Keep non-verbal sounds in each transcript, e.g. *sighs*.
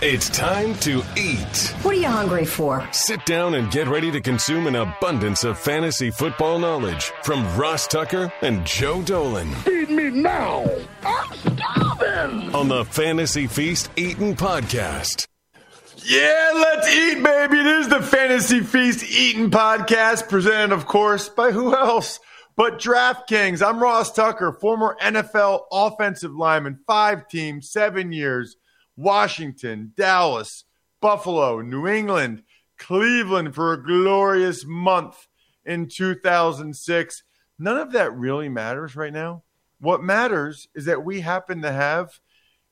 It's time to eat. What are you hungry for? Sit down and get ready to consume an abundance of fantasy football knowledge from Ross Tucker and Joe Dolan. Feed me now. I'm starving. On the Fantasy Feast Eating Podcast. Yeah, let's eat, baby. It is the Fantasy Feast Eating Podcast, presented, of course, by who else but DraftKings. I'm Ross Tucker, former NFL offensive lineman, five teams, seven years, Washington, Dallas, Buffalo, New England, Cleveland for a glorious month in 2006. None of that really matters right now. What matters is that we happen to have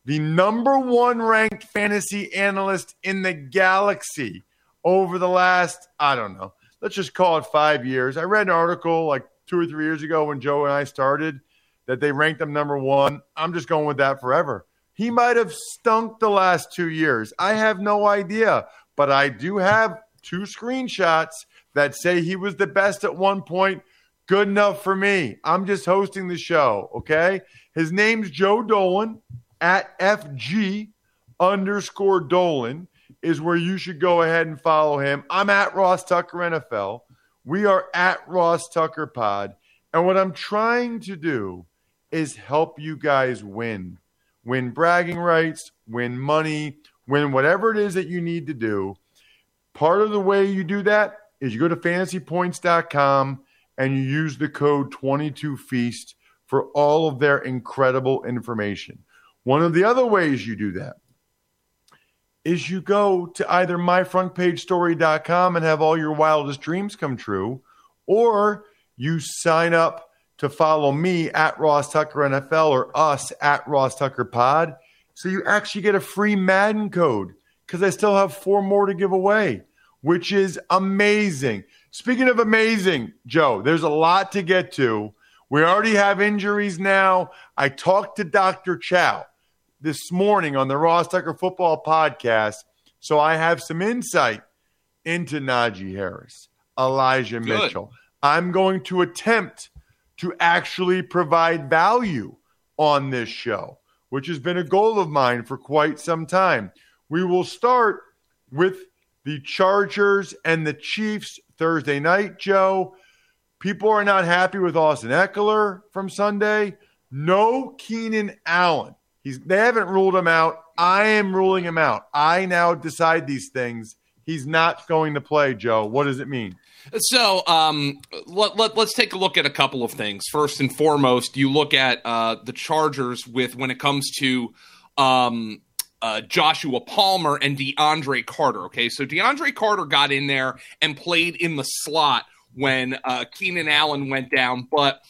the number one ranked fantasy analyst in the galaxy over the last, I don't know, let's just call it five years. I read an article like two or three years ago when Joe and I started that they ranked him number one. I'm just going with that forever. He might have stunk the last two years. I have no idea, but I do have two screenshots that say he was the best at one point. Good enough for me. I'm just hosting the show, okay? His name's Joe Dolan at FG underscore Dolan is where you should go ahead and follow him. I'm at Ross Tucker NFL. We are at Ross Tucker Pod. And what I'm trying to do is help you guys win. Win bragging rights, win money, win whatever it is that you need to do. Part of the way you do that is you go to fantasypoints.com and you use the code 22feast for all of their incredible information. One of the other ways you do that is you go to either myfrontpagestory.com and have all your wildest dreams come true, or you sign up to follow me at Ross Tucker NFL or us at Ross Tucker Pod. So you actually get a free Madden code because I still have four more to give away, which is amazing. Speaking of amazing, Joe, there's a lot to get to. We already have injuries now. I talked to Dr. Chow this morning on the Ross Tucker Football Podcast. So I have some insight into Najee Harris, Elijah Good. Mitchell. I'm going to attempt to actually provide value on this show, which has been a goal of mine for quite some time. We will start with the Chargers and the Chiefs Thursday night, Joe. People are not happy with Austin Ekeler from Sunday. No Keenan Allen. He's they haven't ruled him out. I am ruling him out. I now decide these things. He's not going to play, Joe. What does it mean? So um, let, let, us take a look at a couple of things. First and foremost, you look at uh, the Chargers with when it comes to um, uh, Joshua Palmer and DeAndre Carter. Okay, so DeAndre Carter got in there and played in the slot when uh, Keenan Allen went down, but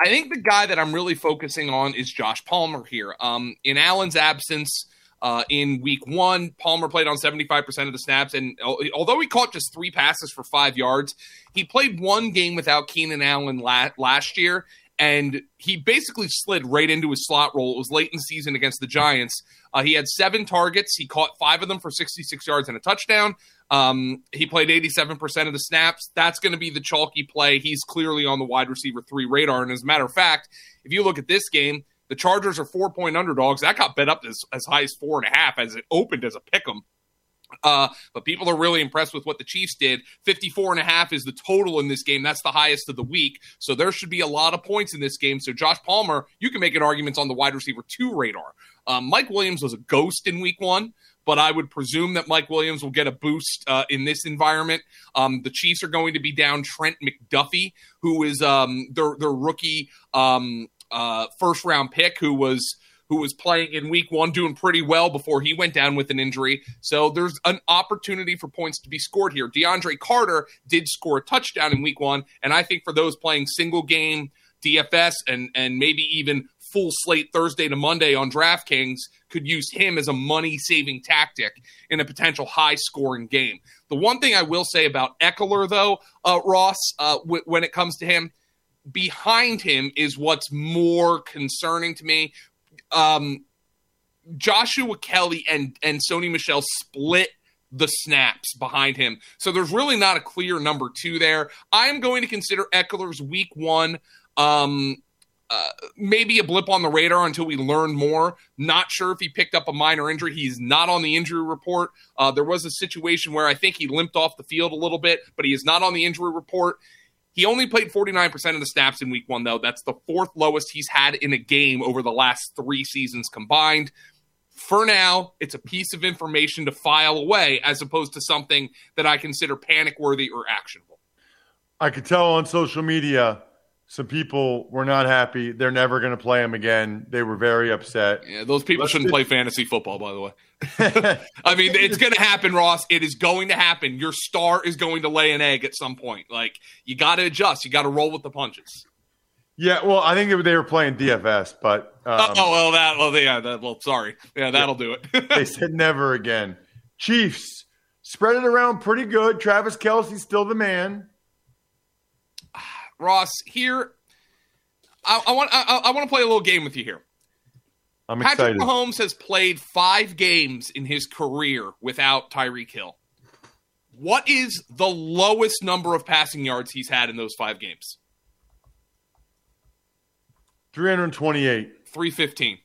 I think the guy that I'm really focusing on is Josh Palmer here. Um, in Allen's absence. Uh, in week one, Palmer played on 75% of the snaps. And although he caught just three passes for five yards, he played one game without Keenan Allen la- last year. And he basically slid right into his slot role. It was late in the season against the Giants. Uh, he had seven targets. He caught five of them for 66 yards and a touchdown. Um, he played 87% of the snaps. That's going to be the chalky play. He's clearly on the wide receiver three radar. And as a matter of fact, if you look at this game, the Chargers are four point underdogs. That got bet up as, as high as four and a half as it opened as a pick 'em. Uh, but people are really impressed with what the Chiefs did. 54 and a half is the total in this game. That's the highest of the week. So there should be a lot of points in this game. So Josh Palmer, you can make an argument on the wide receiver two radar. Um, Mike Williams was a ghost in week one, but I would presume that Mike Williams will get a boost uh, in this environment. Um, the Chiefs are going to be down Trent McDuffie, who is um, their, their rookie um, uh, first round pick who was who was playing in week one, doing pretty well before he went down with an injury. So there's an opportunity for points to be scored here. DeAndre Carter did score a touchdown in week one, and I think for those playing single game DFS and and maybe even full slate Thursday to Monday on DraftKings could use him as a money saving tactic in a potential high scoring game. The one thing I will say about Ekeler, though, uh, Ross, uh, w- when it comes to him, behind him is what's more concerning to me. Um, Joshua Kelly and and Sony Michel split the snaps behind him. So there's really not a clear number two there. I am going to consider Ekeler's week one um, uh, maybe a blip on the radar until we learn more. Not sure if he picked up a minor injury. He's not on the injury report. Uh, there was a situation where I think he limped off the field a little bit, but he is not on the injury report. He only played 49% of the snaps in week one, though. That's the fourth lowest he's had in a game over the last three seasons combined. For now, it's a piece of information to file away as opposed to something that I consider panic worthy or actionable. I could tell on social media some people were not happy. They're never going to play him again. They were very upset. Yeah, those people Let's shouldn't just... play fantasy football, by the way. *laughs* I mean, it's going to happen, Ross. It is going to happen. Your star is going to lay an egg at some point. Like, you got to adjust. You got to roll with the punches. Yeah, well, I think they were playing DFS, but um, oh, well, that well, yeah, that, well, sorry, yeah, that'll yeah. do it. *laughs* they said never again. Chiefs spread it around pretty good. Travis Kelce's still the man. Ross, here, I, I want I, I want to play a little game with you here. I'm Patrick excited. Mahomes has played five games in his career without Tyreek Hill. What is the lowest number of passing yards he's had in those five games? 328. 315.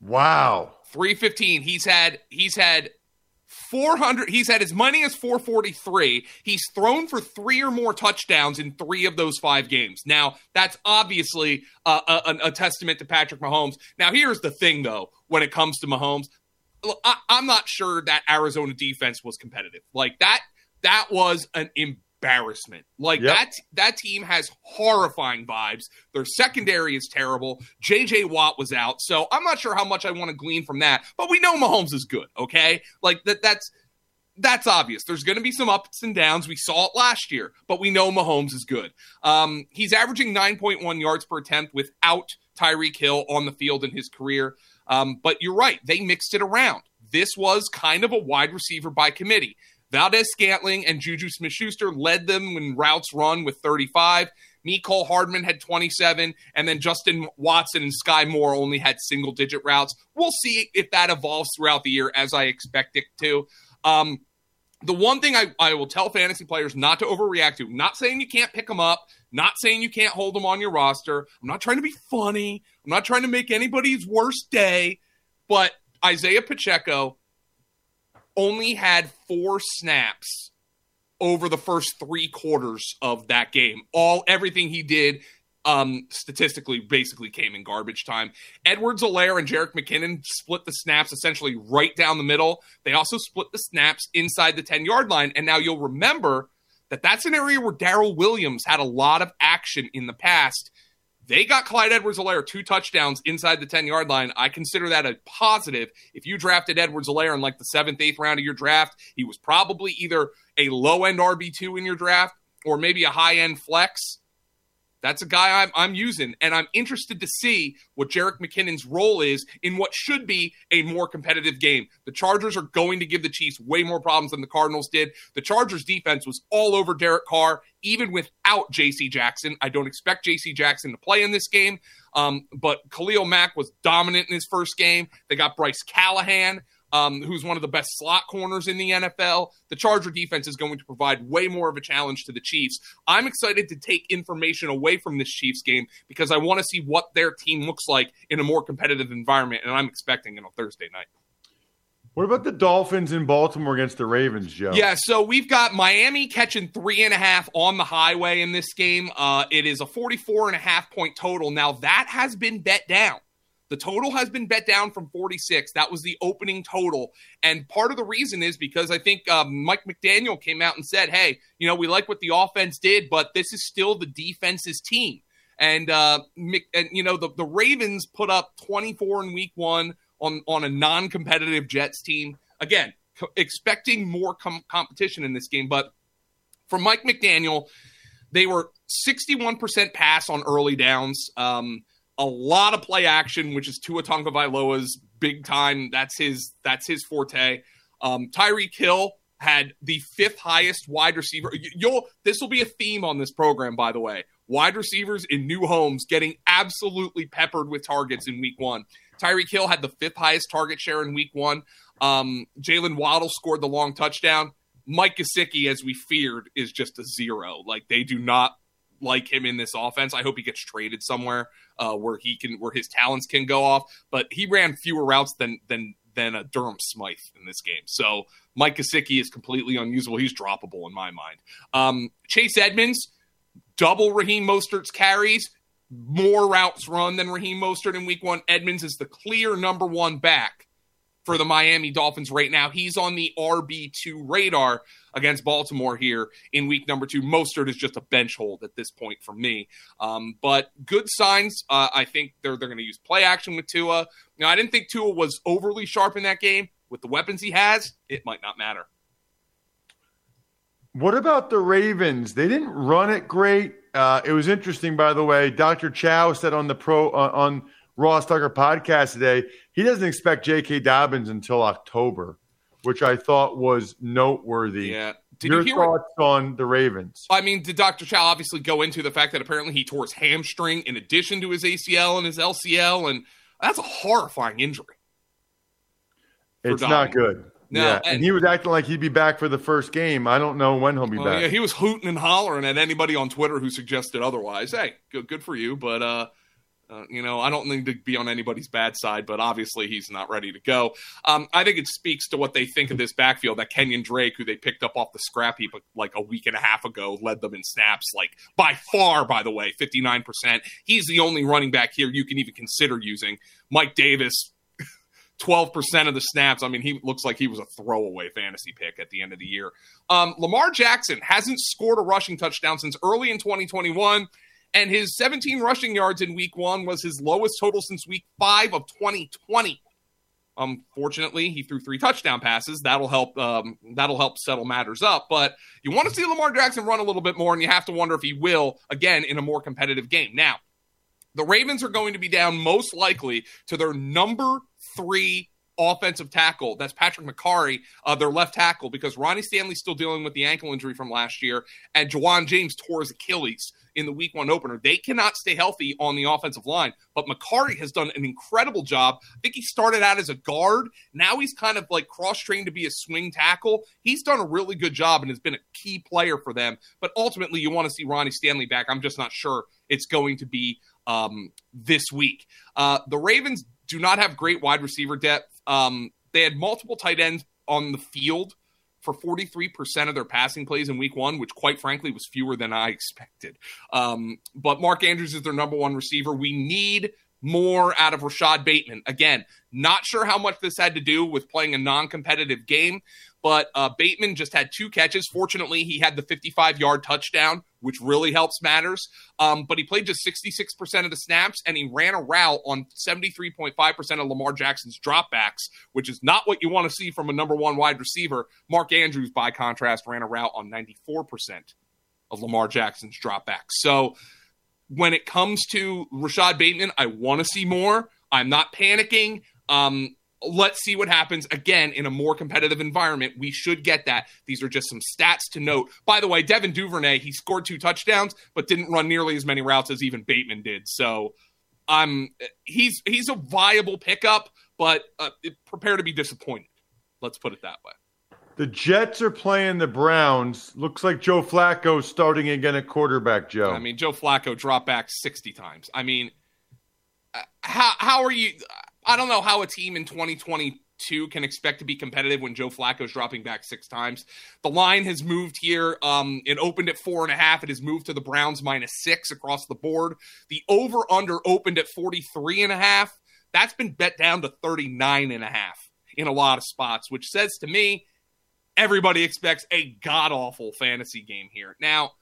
Wow. 315. He's had he's had 400 he's had as many as 443 he's thrown for three or more touchdowns in three of those five games. Now that's obviously a, a, a testament to patrick mahomes. Now here's the thing though when it comes to mahomes. I, i'm not sure that arizona defense was competitive. Like that that was an embarrassment. Like yep. that that team has horrifying vibes. Their secondary is terrible. JJ Watt was out. So I'm not sure how much I want to glean from that, but we know Mahomes is good, okay? Like that that's that's obvious. There's going to be some ups and downs. We saw it last year, but we know Mahomes is good. Um, he's averaging 9.1 yards per attempt without Tyreek Hill on the field in his career. Um, but you're right. They mixed it around. This was kind of a wide receiver by committee. Valdes-Scantling and Juju Smith Schuster led them when routes run with 35. Mecole Hardman had 27, and then Justin Watson and Sky Moore only had single digit routes. We'll see if that evolves throughout the year as I expect it to. Um, the one thing I, I will tell fantasy players not to overreact to, not saying you can't pick them up, not saying you can't hold them on your roster. I'm not trying to be funny. I'm not trying to make anybody's worst day, but Isaiah Pacheco only had four snaps over the first three quarters of that game. All everything he did um, statistically basically came in garbage time. Edwards-Helaire and Jerick McKinnon split the snaps essentially right down the middle. They also split the snaps inside the 10 yard line. And now you'll remember that that's an area where Darrel Williams had a lot of action in the past. They got Clyde Edwards-Helaire two touchdowns inside the 10 yard line. I consider that a positive. If you drafted Edwards-Helaire in like the seventh, eighth round of your draft, he was probably either a low end RB2 in your draft or maybe a high end flex. That's a guy I'm, I'm using, and I'm interested to see what Jerick McKinnon's role is in what should be a more competitive game. The Chargers are going to give the Chiefs way more problems than the Cardinals did. The Chargers defense was all over Derek Carr, even without J.C. Jackson. I don't expect J.C. Jackson to play in this game, um, but Khalil Mack was dominant in his first game. They got Bryce Callahan um, who's one of the best slot corners in the NFL. The Charger defense is going to provide way more of a challenge to the Chiefs. I'm excited to take information away from this Chiefs game because I want to see what their team looks like in a more competitive environment, and I'm expecting it on Thursday night. What about the Dolphins in Baltimore against the Ravens, Joe? Yeah, so we've got Miami catching three and a half on the highway in this game. Uh, it is a 44 and a half point total. Now, that has been bet down. The total has been bet down from 46. That was the opening total. And part of the reason is because I think um, Mike McDaniel came out and said, hey, you know, we like what the offense did, but this is still the defense's team. And, uh, and you know, the, the Ravens put up 24 in week one on, on a non competitive Jets team. Again, co- expecting more com- competition in this game. But for Mike McDaniel, they were 61% pass on early downs. Um, a lot of play action, which is Tua Tagovailoa's big time. That's his that's his forte. Um, Tyreek Hill had the fifth highest wide receiver. You'll this will be a theme on this program, by the way. Wide receivers in new homes getting absolutely peppered with targets in week one. Tyreek Hill had the fifth highest target share in week one. Um, Jaylen Waddle scored the long touchdown. Mike Gesicki, as we feared, is just a zero. Like they do not like him in this offense. I hope he gets traded somewhere uh, where he can where his talents can go off. But he ran fewer routes than than than a Durham Smythe in this game. So Mike Gesicki is completely unusable. He's droppable in my mind. Um, Chase Edmonds, double Raheem Mostert's carries, more routes run than Raheem Mostert in week one. Edmonds is the clear number one back for the Miami Dolphins right now. He's on the RB2 radar against Baltimore here in week number two. Mostert is just a bench hold at this point for me. Um, but good signs. Uh, I think they're, they're going to use play action with Tua. Now, I didn't think Tua was overly sharp in that game. With the weapons he has, it might not matter. What about the Ravens? They didn't run it great. Uh, it was interesting, by the way. Dr. Chow said on the pro uh, on Ross Tucker podcast today he doesn't expect J.K. Dobbins until October, which I thought was noteworthy. Yeah. Did Your you thoughts it? on the Ravens? I mean, did Dr. Chow obviously go into the fact that apparently he tore his hamstring in addition to his ACL and his LCL, and that's a horrifying injury. It's not good. No, yeah, and, and, he was acting like he'd be back for the first game. I don't know when he'll be back. Yeah, he was hooting and hollering at anybody on Twitter who suggested otherwise. Hey, good, good for you, but uh, uh, you know, I don't need to be on anybody's bad side, but obviously he's not ready to go. Um, I think it speaks to what they think of this backfield that Kenyon Drake, who they picked up off the scrap heap like a week and a half ago, led them in snaps, like by far, by the way, 59%. He's the only running back here you can even consider using. Mike Davis, *laughs* 12% of the snaps. I mean, he looks like he was a throwaway fantasy pick at the end of the year. Um, Lamar Jackson hasn't scored a rushing touchdown since early in 2021. And his 17 rushing yards in week one was his lowest total since week five of 2020. Um, fortunately, he threw three touchdown passes. That'll help. Um, that'll help settle matters up. But you want to see Lamar Jackson run a little bit more, and you have to wonder if he will again in a more competitive game. Now, the Ravens are going to be down most likely to their number three offensive tackle. That's Patrick Mekari, uh, their left tackle, because Ronnie Stanley's still dealing with the ankle injury from last year, and Ja'Wuan James tore his Achilles in the week one opener. They cannot stay healthy on the offensive line, but Mekari has done an incredible job. I think he started out as a guard. Now he's kind of like cross trained to be a swing tackle. He's done a really good job and has been a key player for them. But ultimately, you want to see Ronnie Stanley back. I'm just not sure it's going to be um, this week. Uh, the Ravens do not have great wide receiver depth. Um, they had multiple tight ends on the field for 43% of their passing plays in week one, which quite frankly was fewer than I *laughs* expected. Um, but Mark Andrews is their number one receiver. We need more out of Rashad Bateman. Again, not sure how much this had to do with playing a non competitive game, but uh, Bateman just had two catches. Fortunately, he had the 55 yard touchdown, which really helps matters. Um, but he played just 66% of the snaps and he ran a route on 73.5% of Lamar Jackson's dropbacks, which is not what you want to see from a number one wide receiver. Mark Andrews, by contrast, ran a route on 94% of Lamar Jackson's dropbacks. So, when it comes to Rashad Bateman, I want to see more. I'm not panicking. Um, let's see what happens again in a more competitive environment. We should get that. These are just some stats to note. By the way, Devin Duvernay, he scored two touchdowns, but didn't run nearly as many routes as even Bateman did. So I'm he's he's a viable pickup, but uh, prepare to be disappointed. Let's put it that way. The Jets are playing the Browns. Looks like Joe Flacco starting again at quarterback, Joe. I mean, Joe Flacco dropped back 60 times. I mean, uh, how, how are you? I don't know how a team in 2022 can expect to be competitive when Joe Flacco's dropping back six times. The line has moved here. Um, it opened at four and a half. It has moved to the Browns minus six across the board. The over under opened at 43 and a half. That's been bet down to 39 and a half in a lot of spots, which says to me everybody expects a god awful fantasy game here. Now,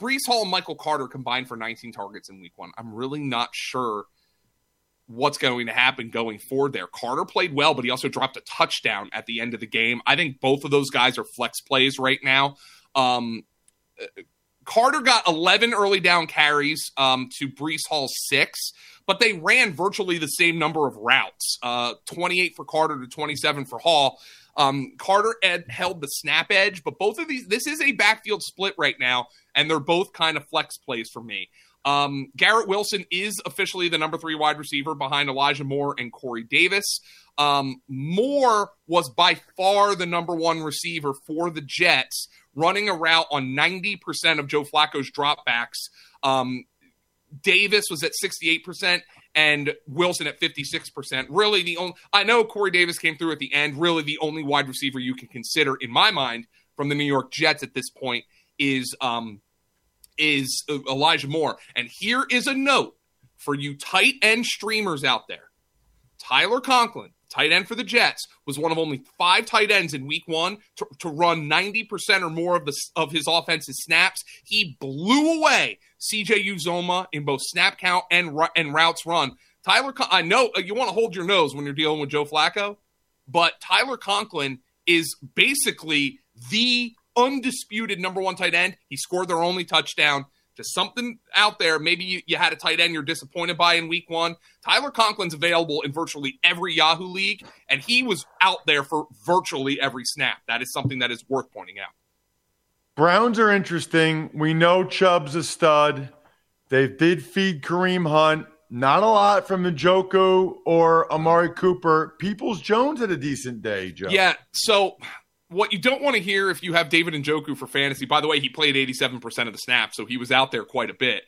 Breece Hall and Michael Carter combined for 19 targets in week one. I'm really not sure what's going to happen going forward there. Carter played well, but he also dropped a touchdown at the end of the game. I think both of those guys are flex plays right now. Um, Carter got 11 early down carries um, to Breece Hall's six, but they ran virtually the same number of routes uh, 28 for Carter to 27 for Hall. Um, Carter ed- held the snap edge, but both of these, this is a backfield split right now, and they're both kind of flex plays for me. Um, Garrett Wilson is officially the number three wide receiver behind Elijah Moore and Corey Davis. Um, Moore was by far the number one receiver for the Jets, running a route on 90% of Joe Flacco's dropbacks. Um, Davis was at 68% and Wilson at 56%. Really, the only, I know Corey Davis came through at the end. Really, the only wide receiver you can consider, in my mind, from the New York Jets at this point is um, is Elijah Moore. And here is a note for you tight end streamers out there. Tyler Conklin, tight end for the Jets, was one of only five tight ends in week one to, to run 90% or more of the of his offensive snaps. He blew away CJ Uzomah in both snap count and, and routes run. Tyler, I know uh, you want to hold your nose when you're dealing with Joe Flacco, but Tyler Conklin is basically the undisputed number one tight end. He scored their only touchdown. Just something out there. Maybe you, you, had a tight end you're disappointed by in week one. Tyler Conklin's available in virtually every Yahoo league, and he was out there for virtually every snap. That is something that is worth pointing out. Browns are interesting. We know Chubb's a stud. They did feed Kareem Hunt. Not a lot from Njoku or Amari Cooper. Peoples Jones had a decent day, Joe. Yeah. So what you don't want to hear if you have David Njoku for fantasy, by the way, he played 87% of the snaps, so he was out there quite a bit.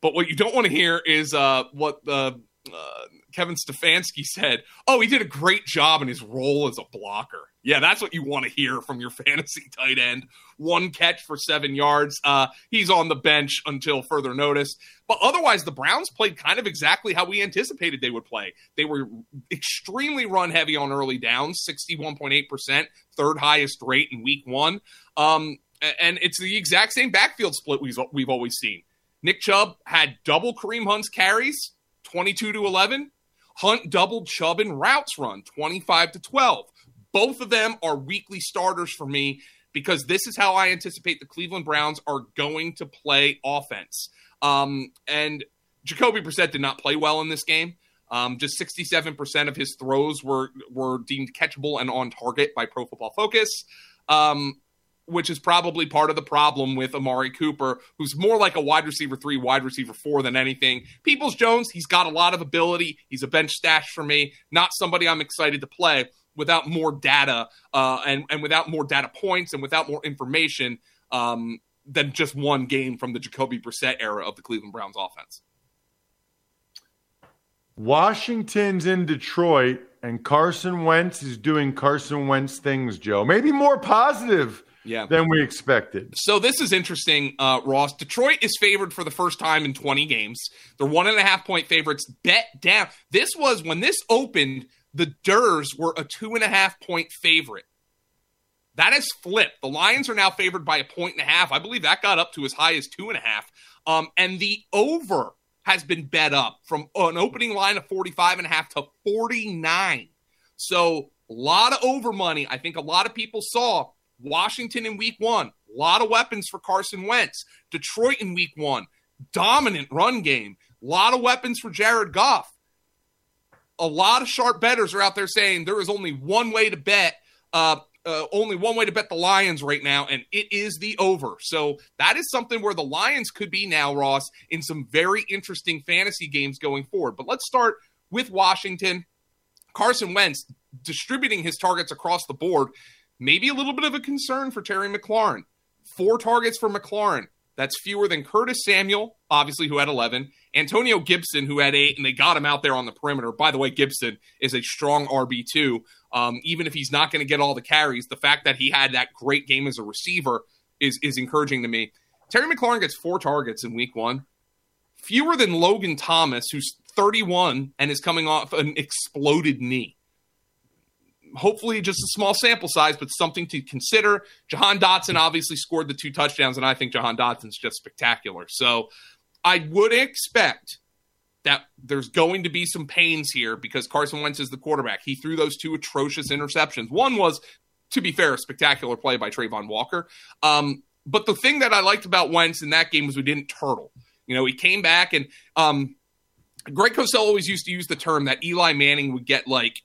But what you don't want to hear is uh, what uh, uh, Kevin Stefanski said. Oh, he did a great job in his role as a blocker. Yeah, that's what you want to hear from your *laughs* fantasy tight end. One catch for seven yards. Uh, he's on the bench until further notice. But otherwise, the Browns played kind of exactly how we anticipated they would play. They were extremely run heavy on early downs, 61.8%, third highest rate in week one. Um, and it's the exact same backfield split we've, we've always seen. Nick Chubb had double Kareem Hunt's carries, 22 to 11. Hunt doubled Chubb in routes run, 25 to 12. Both of them are weekly starters for me because this is how I anticipate the Cleveland Browns are going to play offense. Um, and Jacoby Brissett did not play well in this game. Um, just 67% of his throws were were deemed catchable and on target by Pro Football Focus. Um, which is probably part of the problem with Amari Cooper, who's more like a wide receiver three, wide receiver four than anything. Peoples Jones, he's got a lot of ability. He's a bench stash for me, not somebody I'm excited to play without more data uh, and, and without more data points and without more information um, than just one game from the Jacoby Brissett era of the Cleveland Browns offense. Washington's in Detroit, and Carson Wentz is doing Carson Wentz things, Joe. Maybe more positive yeah. than we expected. So this is interesting, uh, Ross. Detroit is favored for the first time in 20 games. They're one and a half point favorites. Bet down. This was when this opened. The Durs were a two and a half point favorite. That has flipped. The Lions are now favored by a point and a half. I believe that got up to as high as two and a half. Um, and the over has been bet up from an opening line of 45 and a half to 49. So a lot of over money. I think a lot of people saw Washington in week one, a lot of weapons for Carson Wentz. Detroit in week one, dominant run game, a lot of weapons for Jared Goff. A lot of sharp bettors are out there saying there is only one way to bet, uh, uh, only one way to bet the Lions right now, and it is the over. So that is something where the Lions could be now, Ross, in some very interesting fantasy games going forward. But let's start with Washington. Carson Wentz distributing his targets across the board maybe a little bit of a concern for Terry McLaurin. Four targets for McLaurin. That's fewer than Curtis Samuel, obviously, who had 11, Antonio Gibson, who had eight, and they got him out there on the perimeter. By the way, Gibson is a strong RB2. Um, even if he's not going to get all the carries, the fact that he had that great game as a receiver is, is encouraging to me. Terry McLaurin gets four targets in week one, fewer than Logan Thomas, who's 31 and is coming off an exploded knee hopefully just a small sample size, but something to consider. Jahan Dotson obviously scored the two touchdowns, and I think Jahan Dotson's just spectacular. So I would expect that there's going to be some pains here because Carson Wentz is the quarterback. He threw those two atrocious interceptions. One was, to be fair, a spectacular play by Travon Walker. Um, but the thing that I liked about Wentz in that game was we didn't turtle. You know, he came back and um, Greg Cosell always used to use the term that Eli Manning would get like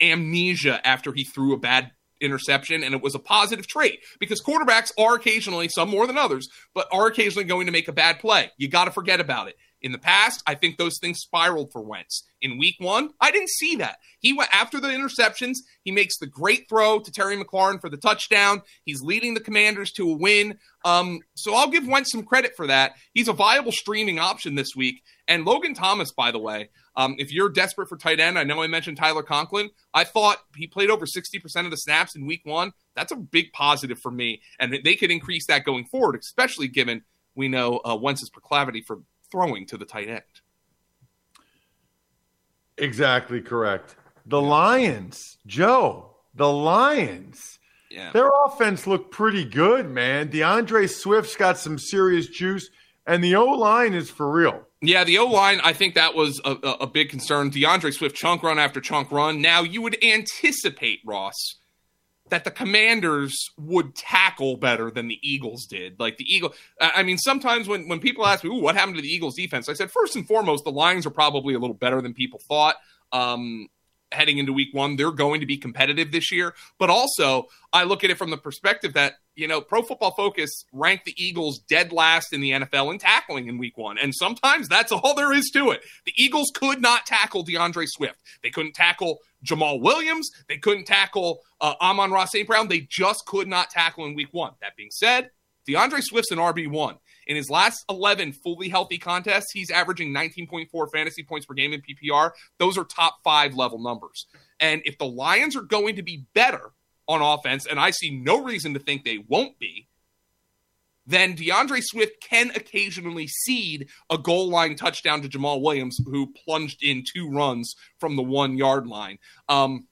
amnesia after he threw a bad interception, and it was a positive trait because quarterbacks are occasionally, some more than others, but are occasionally going to make a bad play. You got to forget about it. In the past, I think those things spiraled for Wentz. In week one, I didn't see that. He went after the interceptions. He makes the great throw to Terry McLaurin for the touchdown. He's leading the commanders to a win. Um, so I'll give Wentz some credit for that. He's a viable streaming option this week. And Logan Thomas, by the way, um, if you're desperate for tight end, I know I mentioned Tyler Conklin. I thought he played over 60% of the snaps in week one. That's a big positive for me. And they could increase that going forward, especially given we know uh, Wentz's proclivity for throwing to the tight end. Exactly correct. The Lions, Joe, the Lions. Yeah. Their offense looked pretty good, man. D'Andre Swift's got some serious juice, and the O line is for real. Yeah, the O line, I think that was a, a, big concern. D'Andre Swift chunk run after chunk run. Now, you would anticipate, Ross, that the commanders would tackle better than the Eagles did. Like the Eagle, I mean, sometimes when, when people ask me, what happened to the Eagles defense? I said, first and foremost, the Lions are probably a little better than people thought. Um, heading into week one, they're going to be competitive this year. But also, I look at it from the perspective that, you know, Pro Football Focus ranked the Eagles dead last in the NFL in tackling in week one. And sometimes that's all there is to it. The Eagles could not tackle D'Andre Swift. They couldn't tackle Jamaal Williams. They couldn't tackle uh, Amon-Ra St. Brown. They just could not tackle in week one. That being said, D'Andre Swift's an RB1. In his last 11 fully healthy contests, he's averaging 19.4 fantasy points per game in PPR. Those are top five level numbers. And if the Lions are going to be better on offense, and I see no reason to think they won't be, then D'Andre Swift can occasionally seed a goal line touchdown to Jamaal Williams, who plunged in two runs from the one yard line. Um,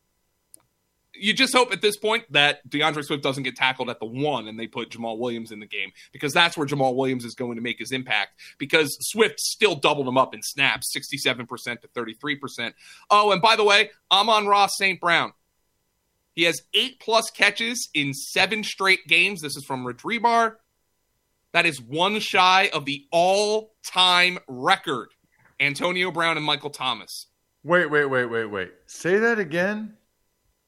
you just hope at this point that D'Andre Swift doesn't get tackled at the one and they put Jamaal Williams in the game because that's where Jamaal Williams is going to make his impact because Swift still doubled him up in snaps 67% to 33%. Oh, and by the way, Amon-Ra St. Brown. He has eight plus catches in seven straight games. This is from Rich Hribar. That is one shy of the all time record. Antonio Brown and Michael Thomas. Wait, wait, wait, wait, wait. Say that again.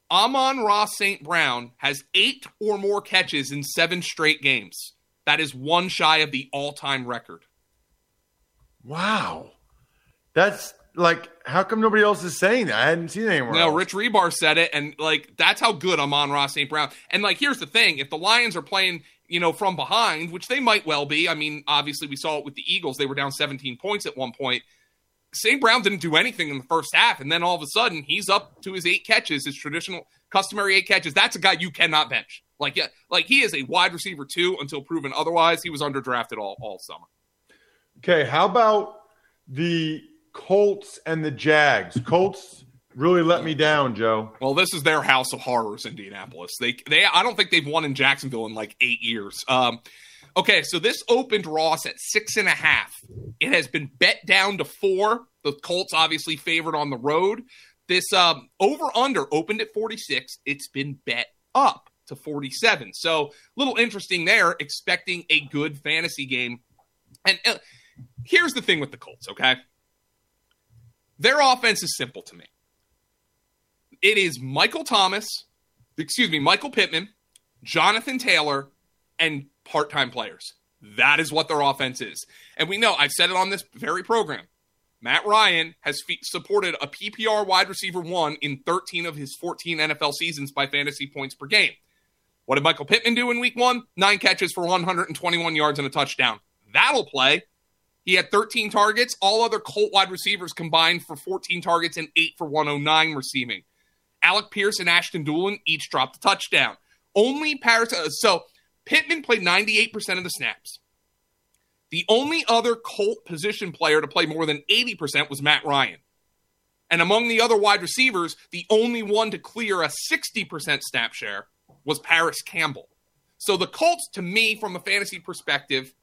Amon-Ra St. Brown has eight or more catches in seven straight games. That is one shy of the all time record. Wow. That's like, how come nobody else is saying that? I hadn't seen anywhere. No, else. Rich Hribar said it, and like that's how good Amon-Ra St. Brown. And like, here's the thing: if the Lions are playing, you know, from behind, which they might well be. I mean, obviously we saw it with the Eagles; they were down 17 points at one point. St. Brown didn't do anything in the first half, and then all of a sudden he's up to his eight catches, his traditional customary eight catches. That's a guy you cannot bench. Like yeah, like he is a wide receiver too until proven otherwise. He was underdrafted all all summer. Okay, how about the Colts and the Jags? Colts really let me down, Joe. Well, this is their house of horrors, Indianapolis. They they I don't think they've won in Jacksonville in like eight years. Um, okay, so this opened Ross at six and a half. It has been bet down to four. The Colts obviously favored on the road. This um, over under opened at 46. It's been bet up to 47. So, little interesting there, expecting a good fantasy game. And uh, here's the thing with the Colts, okay? Their offense is simple to me. It is Michael Thomas, excuse me, Michael Pittman, Jonathan Taylor, and part time players. That is what their offense is. And we know, I've said it on this very program. Matt Ryan has fe- supported a PPR wide receiver one in 13 of his 14 NFL seasons by fantasy points per game. What did Michael Pittman do in week one? Nine catches for 121 yards and a touchdown. That'll play. He had 13 targets. All other Colt wide receivers combined for 14 targets and 8 for 109 receiving. Alec Pierce and Ashton Dulin each dropped a touchdown. Only Parris. Uh, so Pittman played 98% of the snaps. The only other Colt position player to play more than 80% was Matt Ryan. And among the other wide receivers, the only one to clear a 60% snap share was Parris Campbell. So the Colts, to me, from a fantasy perspective,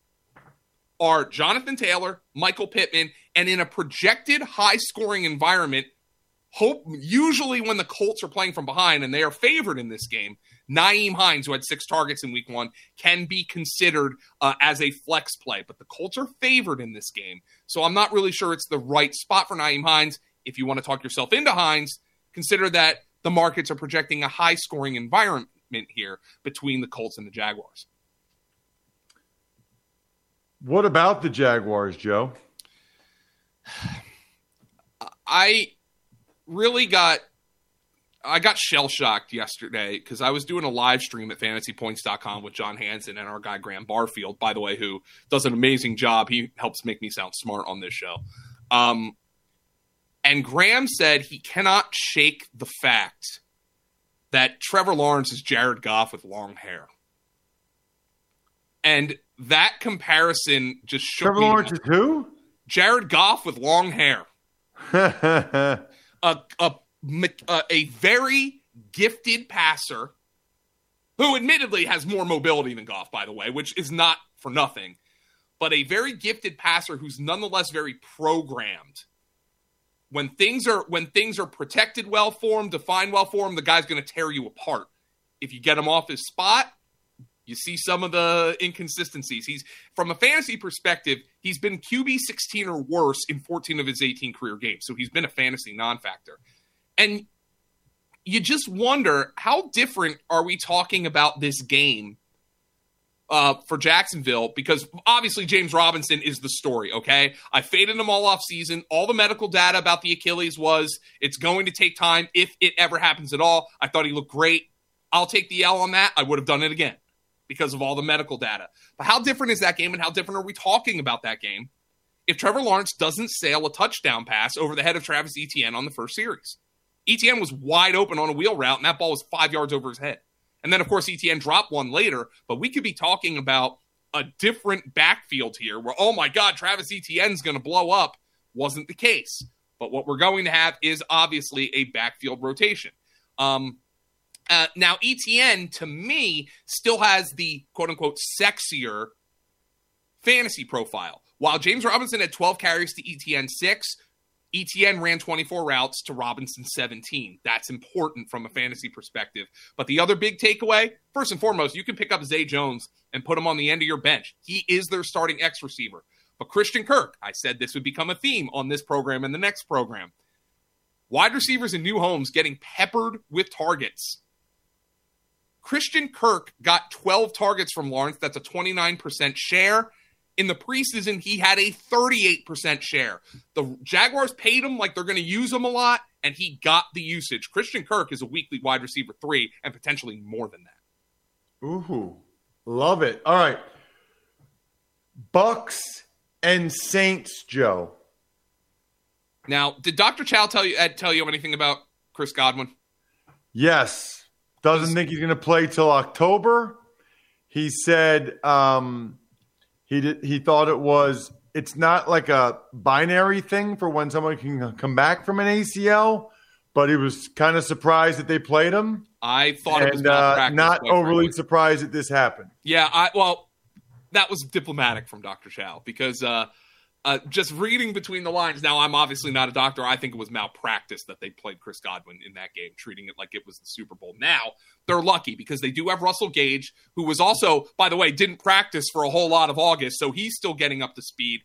are Jonathan Taylor, Michael Pittman, and in a projected high scoring environment, hope usually when the Colts are playing from behind and they are favored in this game, Nyheim Hines, who had six targets in week one, can be considered uh, as a flex play. But the Colts are favored in this game. So I'm not really sure it's the right spot for Nyheim Hines. If you want to talk yourself into Hines, consider that the markets are projecting a high scoring environment here between the Colts and the Jaguars. What about the Jaguars, Joe? *sighs* I really got I got shell shocked yesterday because I was doing a live stream at fantasypoints.com with John Hansen and our guy Graham Barfield, by the way, who does an amazing job. He helps make me sound smart on this show. Um, and Graham said he cannot shake the fact that Trevor Lawrence is Jared Goff with long hair. And that comparison just shook Trevor. Lawrence is who? Jared Goff with long hair. *laughs* a, a, Uh, a very gifted passer who admittedly has more mobility than Goff, by the way, which is not for nothing, but a very gifted passer who's nonetheless very programmed. When things are when things are protected well for him, defined well for him, the guy's going to tear you apart. If you get him off his spot, you see some of the inconsistencies. He's from a fantasy perspective, he's been QB 16 or worse in 14 of his 18 career games. So he's been a fantasy non-factor. And you just wonder how different are we talking about this game uh, for Jacksonville? Because obviously James Robinson is the story. Okay, I faded him all off season. All the medical data about the Achilles was it's going to take time if it ever happens at all. I thought he looked great. I'll take the L on that. I would have done it again because of all the medical data. But how different is that game, and how different are we talking about that game if Trevor Lawrence doesn't sail a touchdown pass over the head of Travis Etienne on the first series? Etienne was wide open on a wheel route, and that ball was five yards over his head. And then, of course, Etienne dropped one later, but we could be talking about a different backfield here where, oh my God, Travis Etienne's going to blow up. Wasn't the case. But what we're going to have is obviously a backfield rotation. Um, uh, now, Etienne to me, still has the quote unquote sexier fantasy profile. While James Robinson had 12 carries to Etienne 6, Etienne ran 24 routes to Robinson 17. That's important from a fantasy perspective. But the other big takeaway, first and foremost, you can pick up Zay Jones and put him on the end of your bench. He is their starting X receiver. But Christian Kirk, I said this would become a theme on this program and the next program. Wide receivers in new homes getting peppered with targets. Christian Kirk got 12 targets from Lawrence. That's a 29% share. In the preseason, he had a 38% share. The Jaguars paid him like they're going to use him a lot, and he got the usage. Christian Kirk is a weekly wide receiver three and potentially more than that. Ooh, love it. All right. Bucks and Saints, Joe. Now, did Dr. Chow tell you tell you anything about Chris Godwin? Yes. Doesn't think he's going to play till October. He said um, he did, he thought it was it's not like a binary thing for when someone can come back from an ACL, but he was kind of surprised that they played him. I thought and, it was uh, not overly surprised that this happened. Yeah, I well, that was diplomatic from Dr. Chow because uh, uh, just reading between the lines. Now, I'm obviously not a doctor. I think it was malpractice that they played Chris Godwin in that game, treating it like it was the Super Bowl. Now, they're lucky because they do have Russell Gage, who was also, by the way, didn't practice for a whole lot of August, so he's still getting up to speed.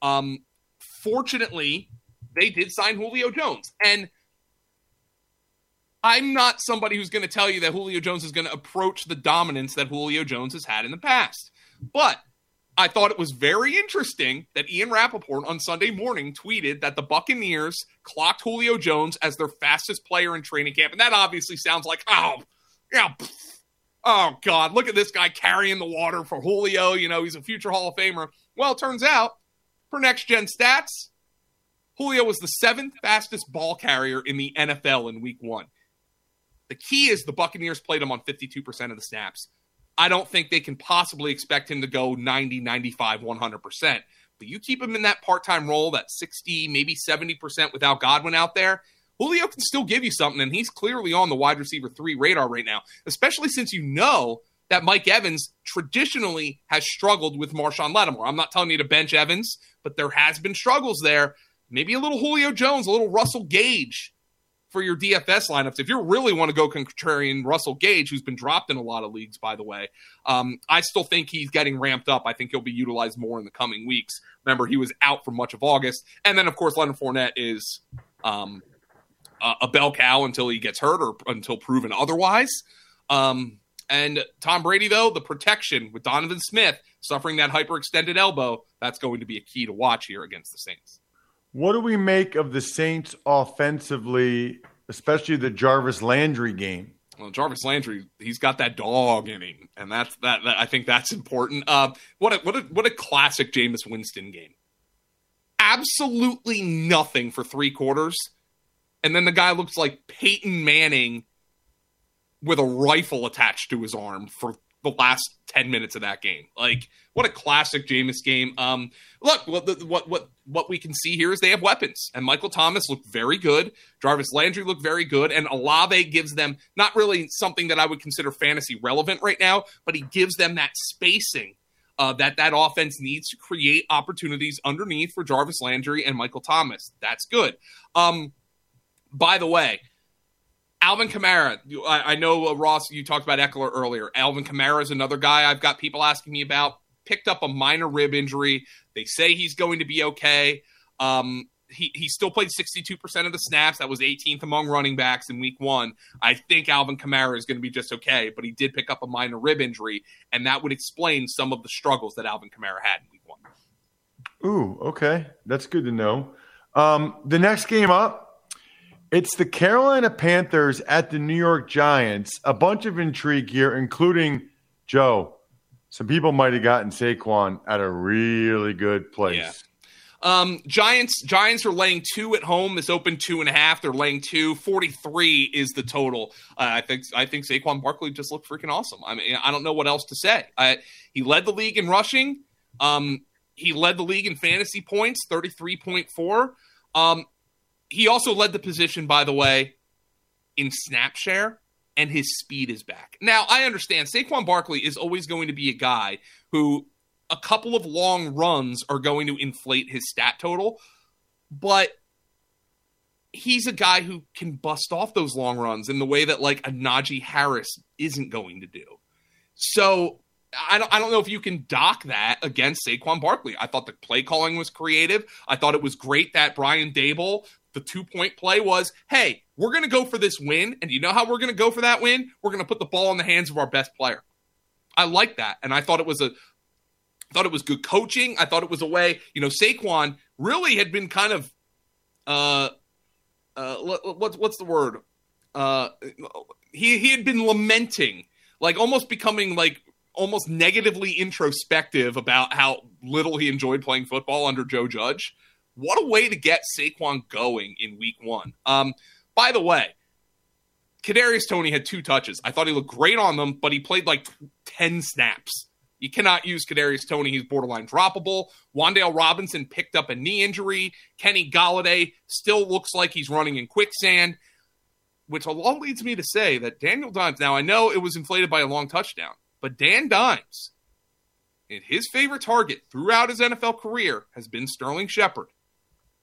Um, fortunately, they did sign Julio Jones. And I'm not somebody who's going to tell you that Julio Jones is going to approach the dominance that Julio Jones has had in the past. But I thought it was very interesting that Ian Rapoport on Sunday morning tweeted that the Buccaneers clocked Julio Jones as their fastest player in training camp. And that obviously sounds like, oh, yeah, oh, God, look at this guy carrying the water for Julio. You know, he's a future Hall of Famer. Well, turns out, for next gen stats, Julio was the seventh fastest ball carrier in the NFL in week one. The key is the Buccaneers played him on 52% of the snaps. I don't think they can possibly expect him to go 90, 95, 100%. But you keep him in that part time role, that 60, maybe 70% without Godwin out there, Julio can still give you something. And he's clearly on the wide receiver three radar right now, especially since you know that Mike Evans traditionally has struggled with Marshon Lattimore. I'm not telling you to bench Evans, but there has been struggles there. Maybe a little Julio Jones, a little Russell Gage for your DFS lineups. If you really want to go contrarian Russell Gage, who's been dropped in a lot of leagues, by the way, um, I still think he's getting ramped up. I think he'll be utilized more in the coming weeks. Remember, he was out for much of August. And then, of course, Leonard Fournette is um, a bell cow until he gets hurt or until proven otherwise. Um, and Tom Brady, though, the protection with Donovan Smith suffering that hyperextended elbow, that's going to be a key to watch here against the Saints. What do we make of the Saints offensively, especially the Jarvis Landry game? Well, Jarvis Landry, he's got that dog in him, and that's that. that I think that's important. Uh, what a what a what a classic Jameis Winston game. Absolutely nothing for three quarters, and then the guy looks like Peyton Manning with a rifle attached to his arm for the last 10 minutes of that game. Like, what a classic Jameis game. Um, look, what, what, what, what we can see here is they have weapons, and Michael Thomas looked very good. Jarvis Landry looked very good, and Olave gives them not really something that I would consider fantasy relevant right now, but he gives them that spacing uh, that that offense needs to create opportunities underneath for Jarvis Landry and Michael Thomas. That's good. Um, by the way, Alvin Kamara. I, I know uh, Ross. You talked about Ekeler earlier. Alvin Kamara is another guy I've got people asking me about. Picked up a minor rib injury. They say he's going to be okay. Um, he, he still played 62% of the snaps. That was 18th among running backs in week one. I think Alvin Kamara is going to be just okay, but he did pick up a minor rib injury, and that would explain some of the struggles that Alvin Kamara had in week one. Ooh, okay. That's good to know. Um, the next game up, it's the Carolina Panthers at the New York Giants. A bunch of intrigue here, including Joe. Some people might have gotten Saquon at a really good place. Yeah. Um, Giants Giants are laying two at home. This open two and a half. They're laying two. Forty three is the total. Uh, I think I think Saquon Barkley just looked freaking awesome. I mean, I don't know what else to say. Uh, he led the league in rushing. Um, he led the league in fantasy points, thirty three point four. Um, he also led the position, by the way, in snap share, and his speed is back. Now, I understand Saquon Barkley is always going to be a guy who a couple of long runs are going to inflate his stat total, but he's a guy who can bust off those long runs in the way that like a Najee Harris isn't going to do. So I don't, I don't know if you can dock that against Saquon Barkley. I thought the play calling was creative. I thought it was great that Brian Daboll the two point play was, hey, we're going to go for this win. And you know how we're going to go for that win? We're going to put the ball in the hands of our best player. I like that. And I thought it was a, thought it was good coaching. I thought it was a way, you know, Saquon really had been kind of, uh, uh, what's, what's the word? Uh, he, he had been lamenting, like almost becoming like almost negatively introspective about how little he enjoyed playing football under Joe Judge. What a way to get Saquon going in week one. Um, by the way, Kadarius Toney had two touches. I thought he looked great on them, but he played like 10 snaps. You cannot use Kadarius Toney. He's borderline droppable. Wan'Dale Robinson picked up a knee injury. Kenny Golladay still looks like he's running in quicksand, which all leads me to say that Daniel Dimes, now I know it was inflated by a long touchdown, but Dan Dimes, his favorite target throughout his NFL career has been Sterling Shepard.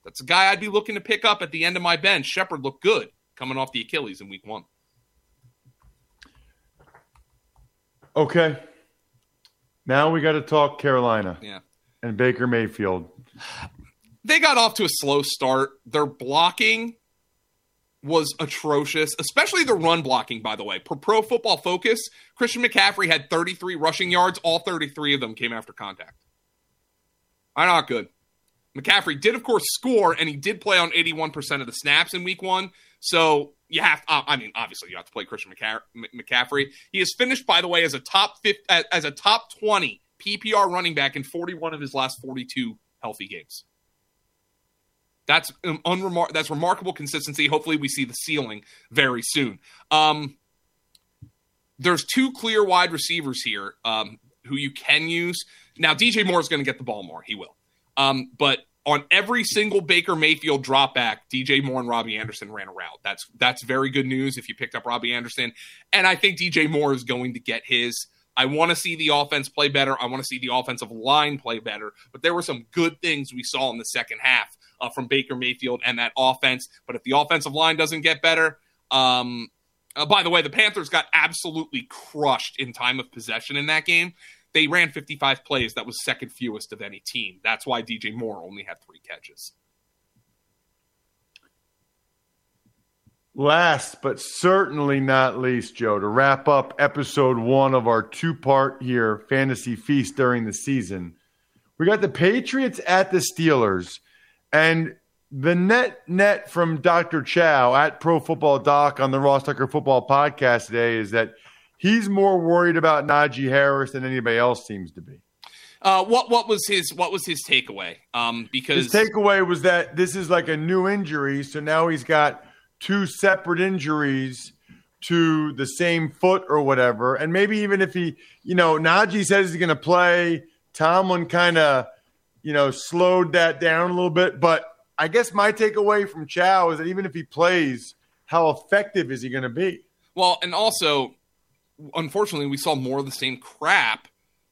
That's a guy I'd be looking to pick up at the end of my bench. Shepard looked good coming off the Achilles in week one. Okay. Now we got to talk Carolina. Yeah. And Baker Mayfield. They got off to a slow start. Their blocking was atrocious, especially the run blocking, by the way. Per pro football focus, Christian McCaffrey had 33 rushing yards. All 33 of them came after contact. I'm not good. McCaffrey did, of course, score, and he did play on 81% of the snaps in week one. So you have, uh, I mean, obviously you have to play Christian McCaffrey. He has finished, by the way, as a top 50, as a top 20 PPR running back in 41 of his last 42 healthy games. That's um, unremar- That's remarkable consistency. Hopefully, we see the ceiling very soon. Um, there's two clear wide receivers here um, who you can use. Now, DJ Moore is going to get the ball more. He will. Um, but on every single Baker Mayfield dropback, DJ Moore and Robbie Anderson ran a route. That's that's very good news if you picked up Robbie Anderson. And I think DJ Moore is going to get his. I want to see the offense play better. I want to see the offensive line play better. But there were some good things we saw in the second half uh, from Baker Mayfield and that offense. But if the offensive line doesn't get better, um, uh, by the way, the Panthers got absolutely crushed in time of possession in that game. They ran 55 plays. That was second fewest of any team. That's why DJ Moore only had three catches. Last but certainly not least, Joe, to wrap up episode one of our two part here fantasy feast during the season, we got the Patriots at the Steelers. And the net net from Dr. Chao at Pro Football Doc on the Ross Tucker Football Podcast today is that he's more worried about Najee Harris than anybody else seems to be. Uh, what what was his what was his takeaway? Um, because his takeaway was that this is like a new injury, so now he's got two separate injuries to the same foot or whatever, and maybe even if he, you know, Najee says he's going to play, Tomlin kind of, you know, slowed that down a little bit, but I guess my takeaway from Chao is that even if he plays, how effective is he going to be? Well, and also, unfortunately, we saw more of the same crap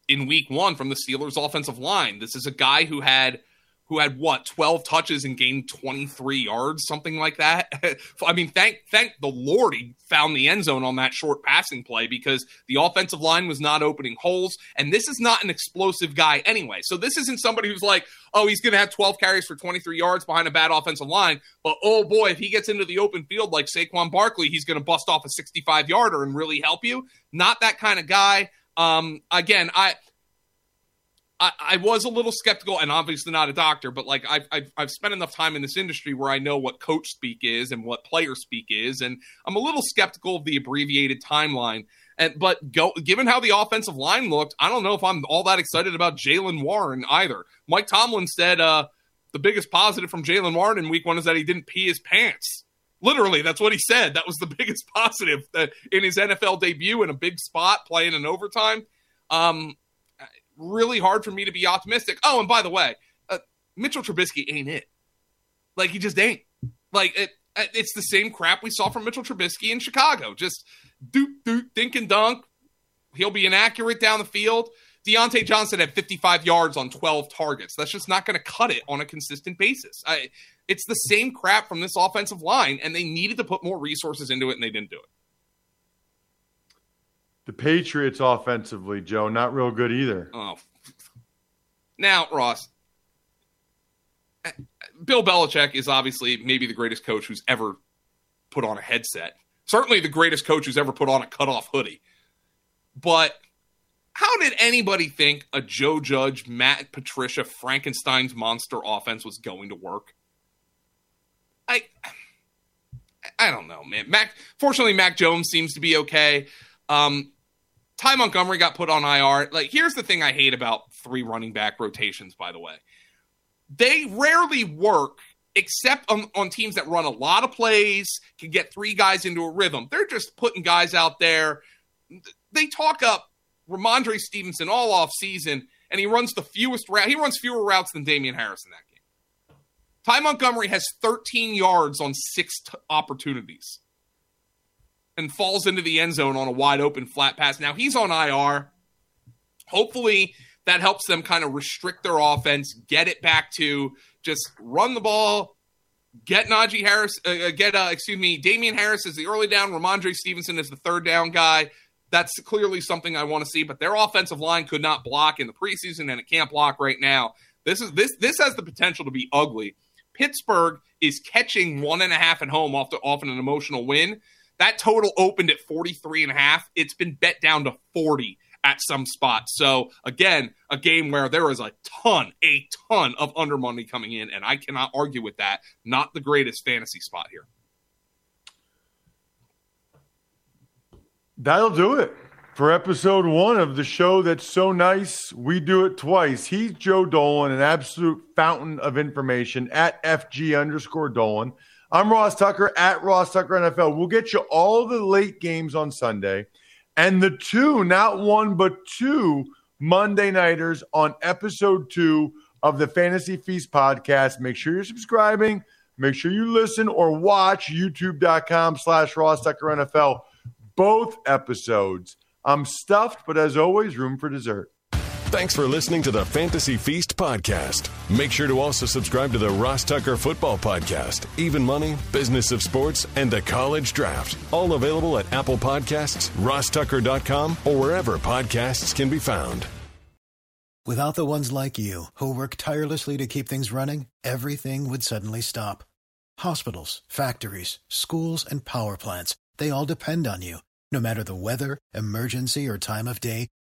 in week one from the Steelers offensive line. This is a guy who had who had what 12 touches and gained 23 yards something like that. *laughs* I mean thank thank the lord he found the end zone on that short passing play because the offensive line was not opening holes. And this is not an explosive guy anyway. So this isn't somebody who's like oh he's going to have 12 carries for 23 yards behind a bad offensive line. But oh boy if he gets into the open field like Saquon Barkley he's going to bust off a 65 yarder and really help you. Not that kind of guy. Um again i I, I, was a little skeptical, and obviously not a doctor, but like I've, I've, I've spent enough time in this industry where I know what coach speak is and what player speak is, and I'm a little skeptical of the abbreviated timeline. And but go given how the offensive line looked, I don't know if I'm all that excited about Jaylen Warren either. Mike Tomlin said uh, the biggest positive from Jaylen Warren in Week One is that he didn't pee his pants. Literally, that's what he said. That was the *laughs* biggest positive in his NFL debut in a big spot, playing in overtime. Um, really hard for me to be optimistic. Oh, and by the way, uh, Mitchell Trubisky ain't it. Like he just ain't. Like it, it's the same crap we saw from Mitchell Trubisky in Chicago. Just doot doot dink and dunk. He'll be inaccurate down the field. Diontae Johnson had 55 yards on 12 targets. That's just not going to cut it on a consistent basis. I, it's the same crap from this offensive line, and they needed to put more resources into it, and they didn't do it. The Patriots offensively, Joe, not real good either. Oh. Now, Ross, Bill Belichick is obviously maybe the greatest coach who's ever put on a headset. Certainly the greatest coach who's ever put on a cutoff hoodie. But how did anybody think a Joe Judge, Matt Patricia, Frankenstein's monster offense was going to work? I I don't know, man. Mac fortunately Mac Jones seems to be okay. Um, Ty Montgomery got put on IR. Like, here's the thing I hate about three running back rotations, by the way. They rarely work except on, on teams that run a lot of plays, can get three guys into a rhythm. They're just putting guys out there. They talk up Rhamondre Stevenson all off season, and he runs the fewest route. He runs fewer routes than Damien Harris in that game. Ty Montgomery has 13 yards on six t- opportunities and falls into the end zone on a wide open flat pass. Now he's on IR. Hopefully that helps them kind of restrict their offense, get it back to just run the ball, get Najee Harris, uh, uh get uh, excuse me, Damien Harris is the early down, Rhamondre Stevenson is the third down guy. That's clearly something I want to see. But their offensive line could not block in the preseason, and it can't block right now. This is this this has the potential to be ugly. Pittsburgh is catching one and a half at home off the off an emotional win. That total opened at 43 and a half. It's been bet down to 40 at some spots. So again, a game where there is a ton, a ton of under money coming in, and I cannot argue with that. Not the greatest fantasy spot here. That'll do it for episode one of the show that's so nice we do it twice. He's Joe Dolan, an absolute fountain of information at FG underscore Dolan. I'm Ross Tucker at Ross Tucker NFL. We'll get you all the late games on Sunday and the two, not one, but two Monday Nighters on episode two of the Fantasy Feast podcast. Make sure you're subscribing. Make sure you listen or watch youtube.com slash Ross Tucker NFL. Both episodes. I'm stuffed, but as always, room for dessert. Thanks for listening to the Fantasy Feast podcast. Make sure to also subscribe to the Ross Tucker Football Podcast, Even Money, Business of Sports, and the College Draft. All available at Apple Podcasts, rosstucker.com, or wherever podcasts can be found. Without the ones like you, who work tirelessly to keep things running, everything would suddenly stop Hospitals, factories, schools, and power plants, they all depend on you. No matter the weather, emergency, or time of day,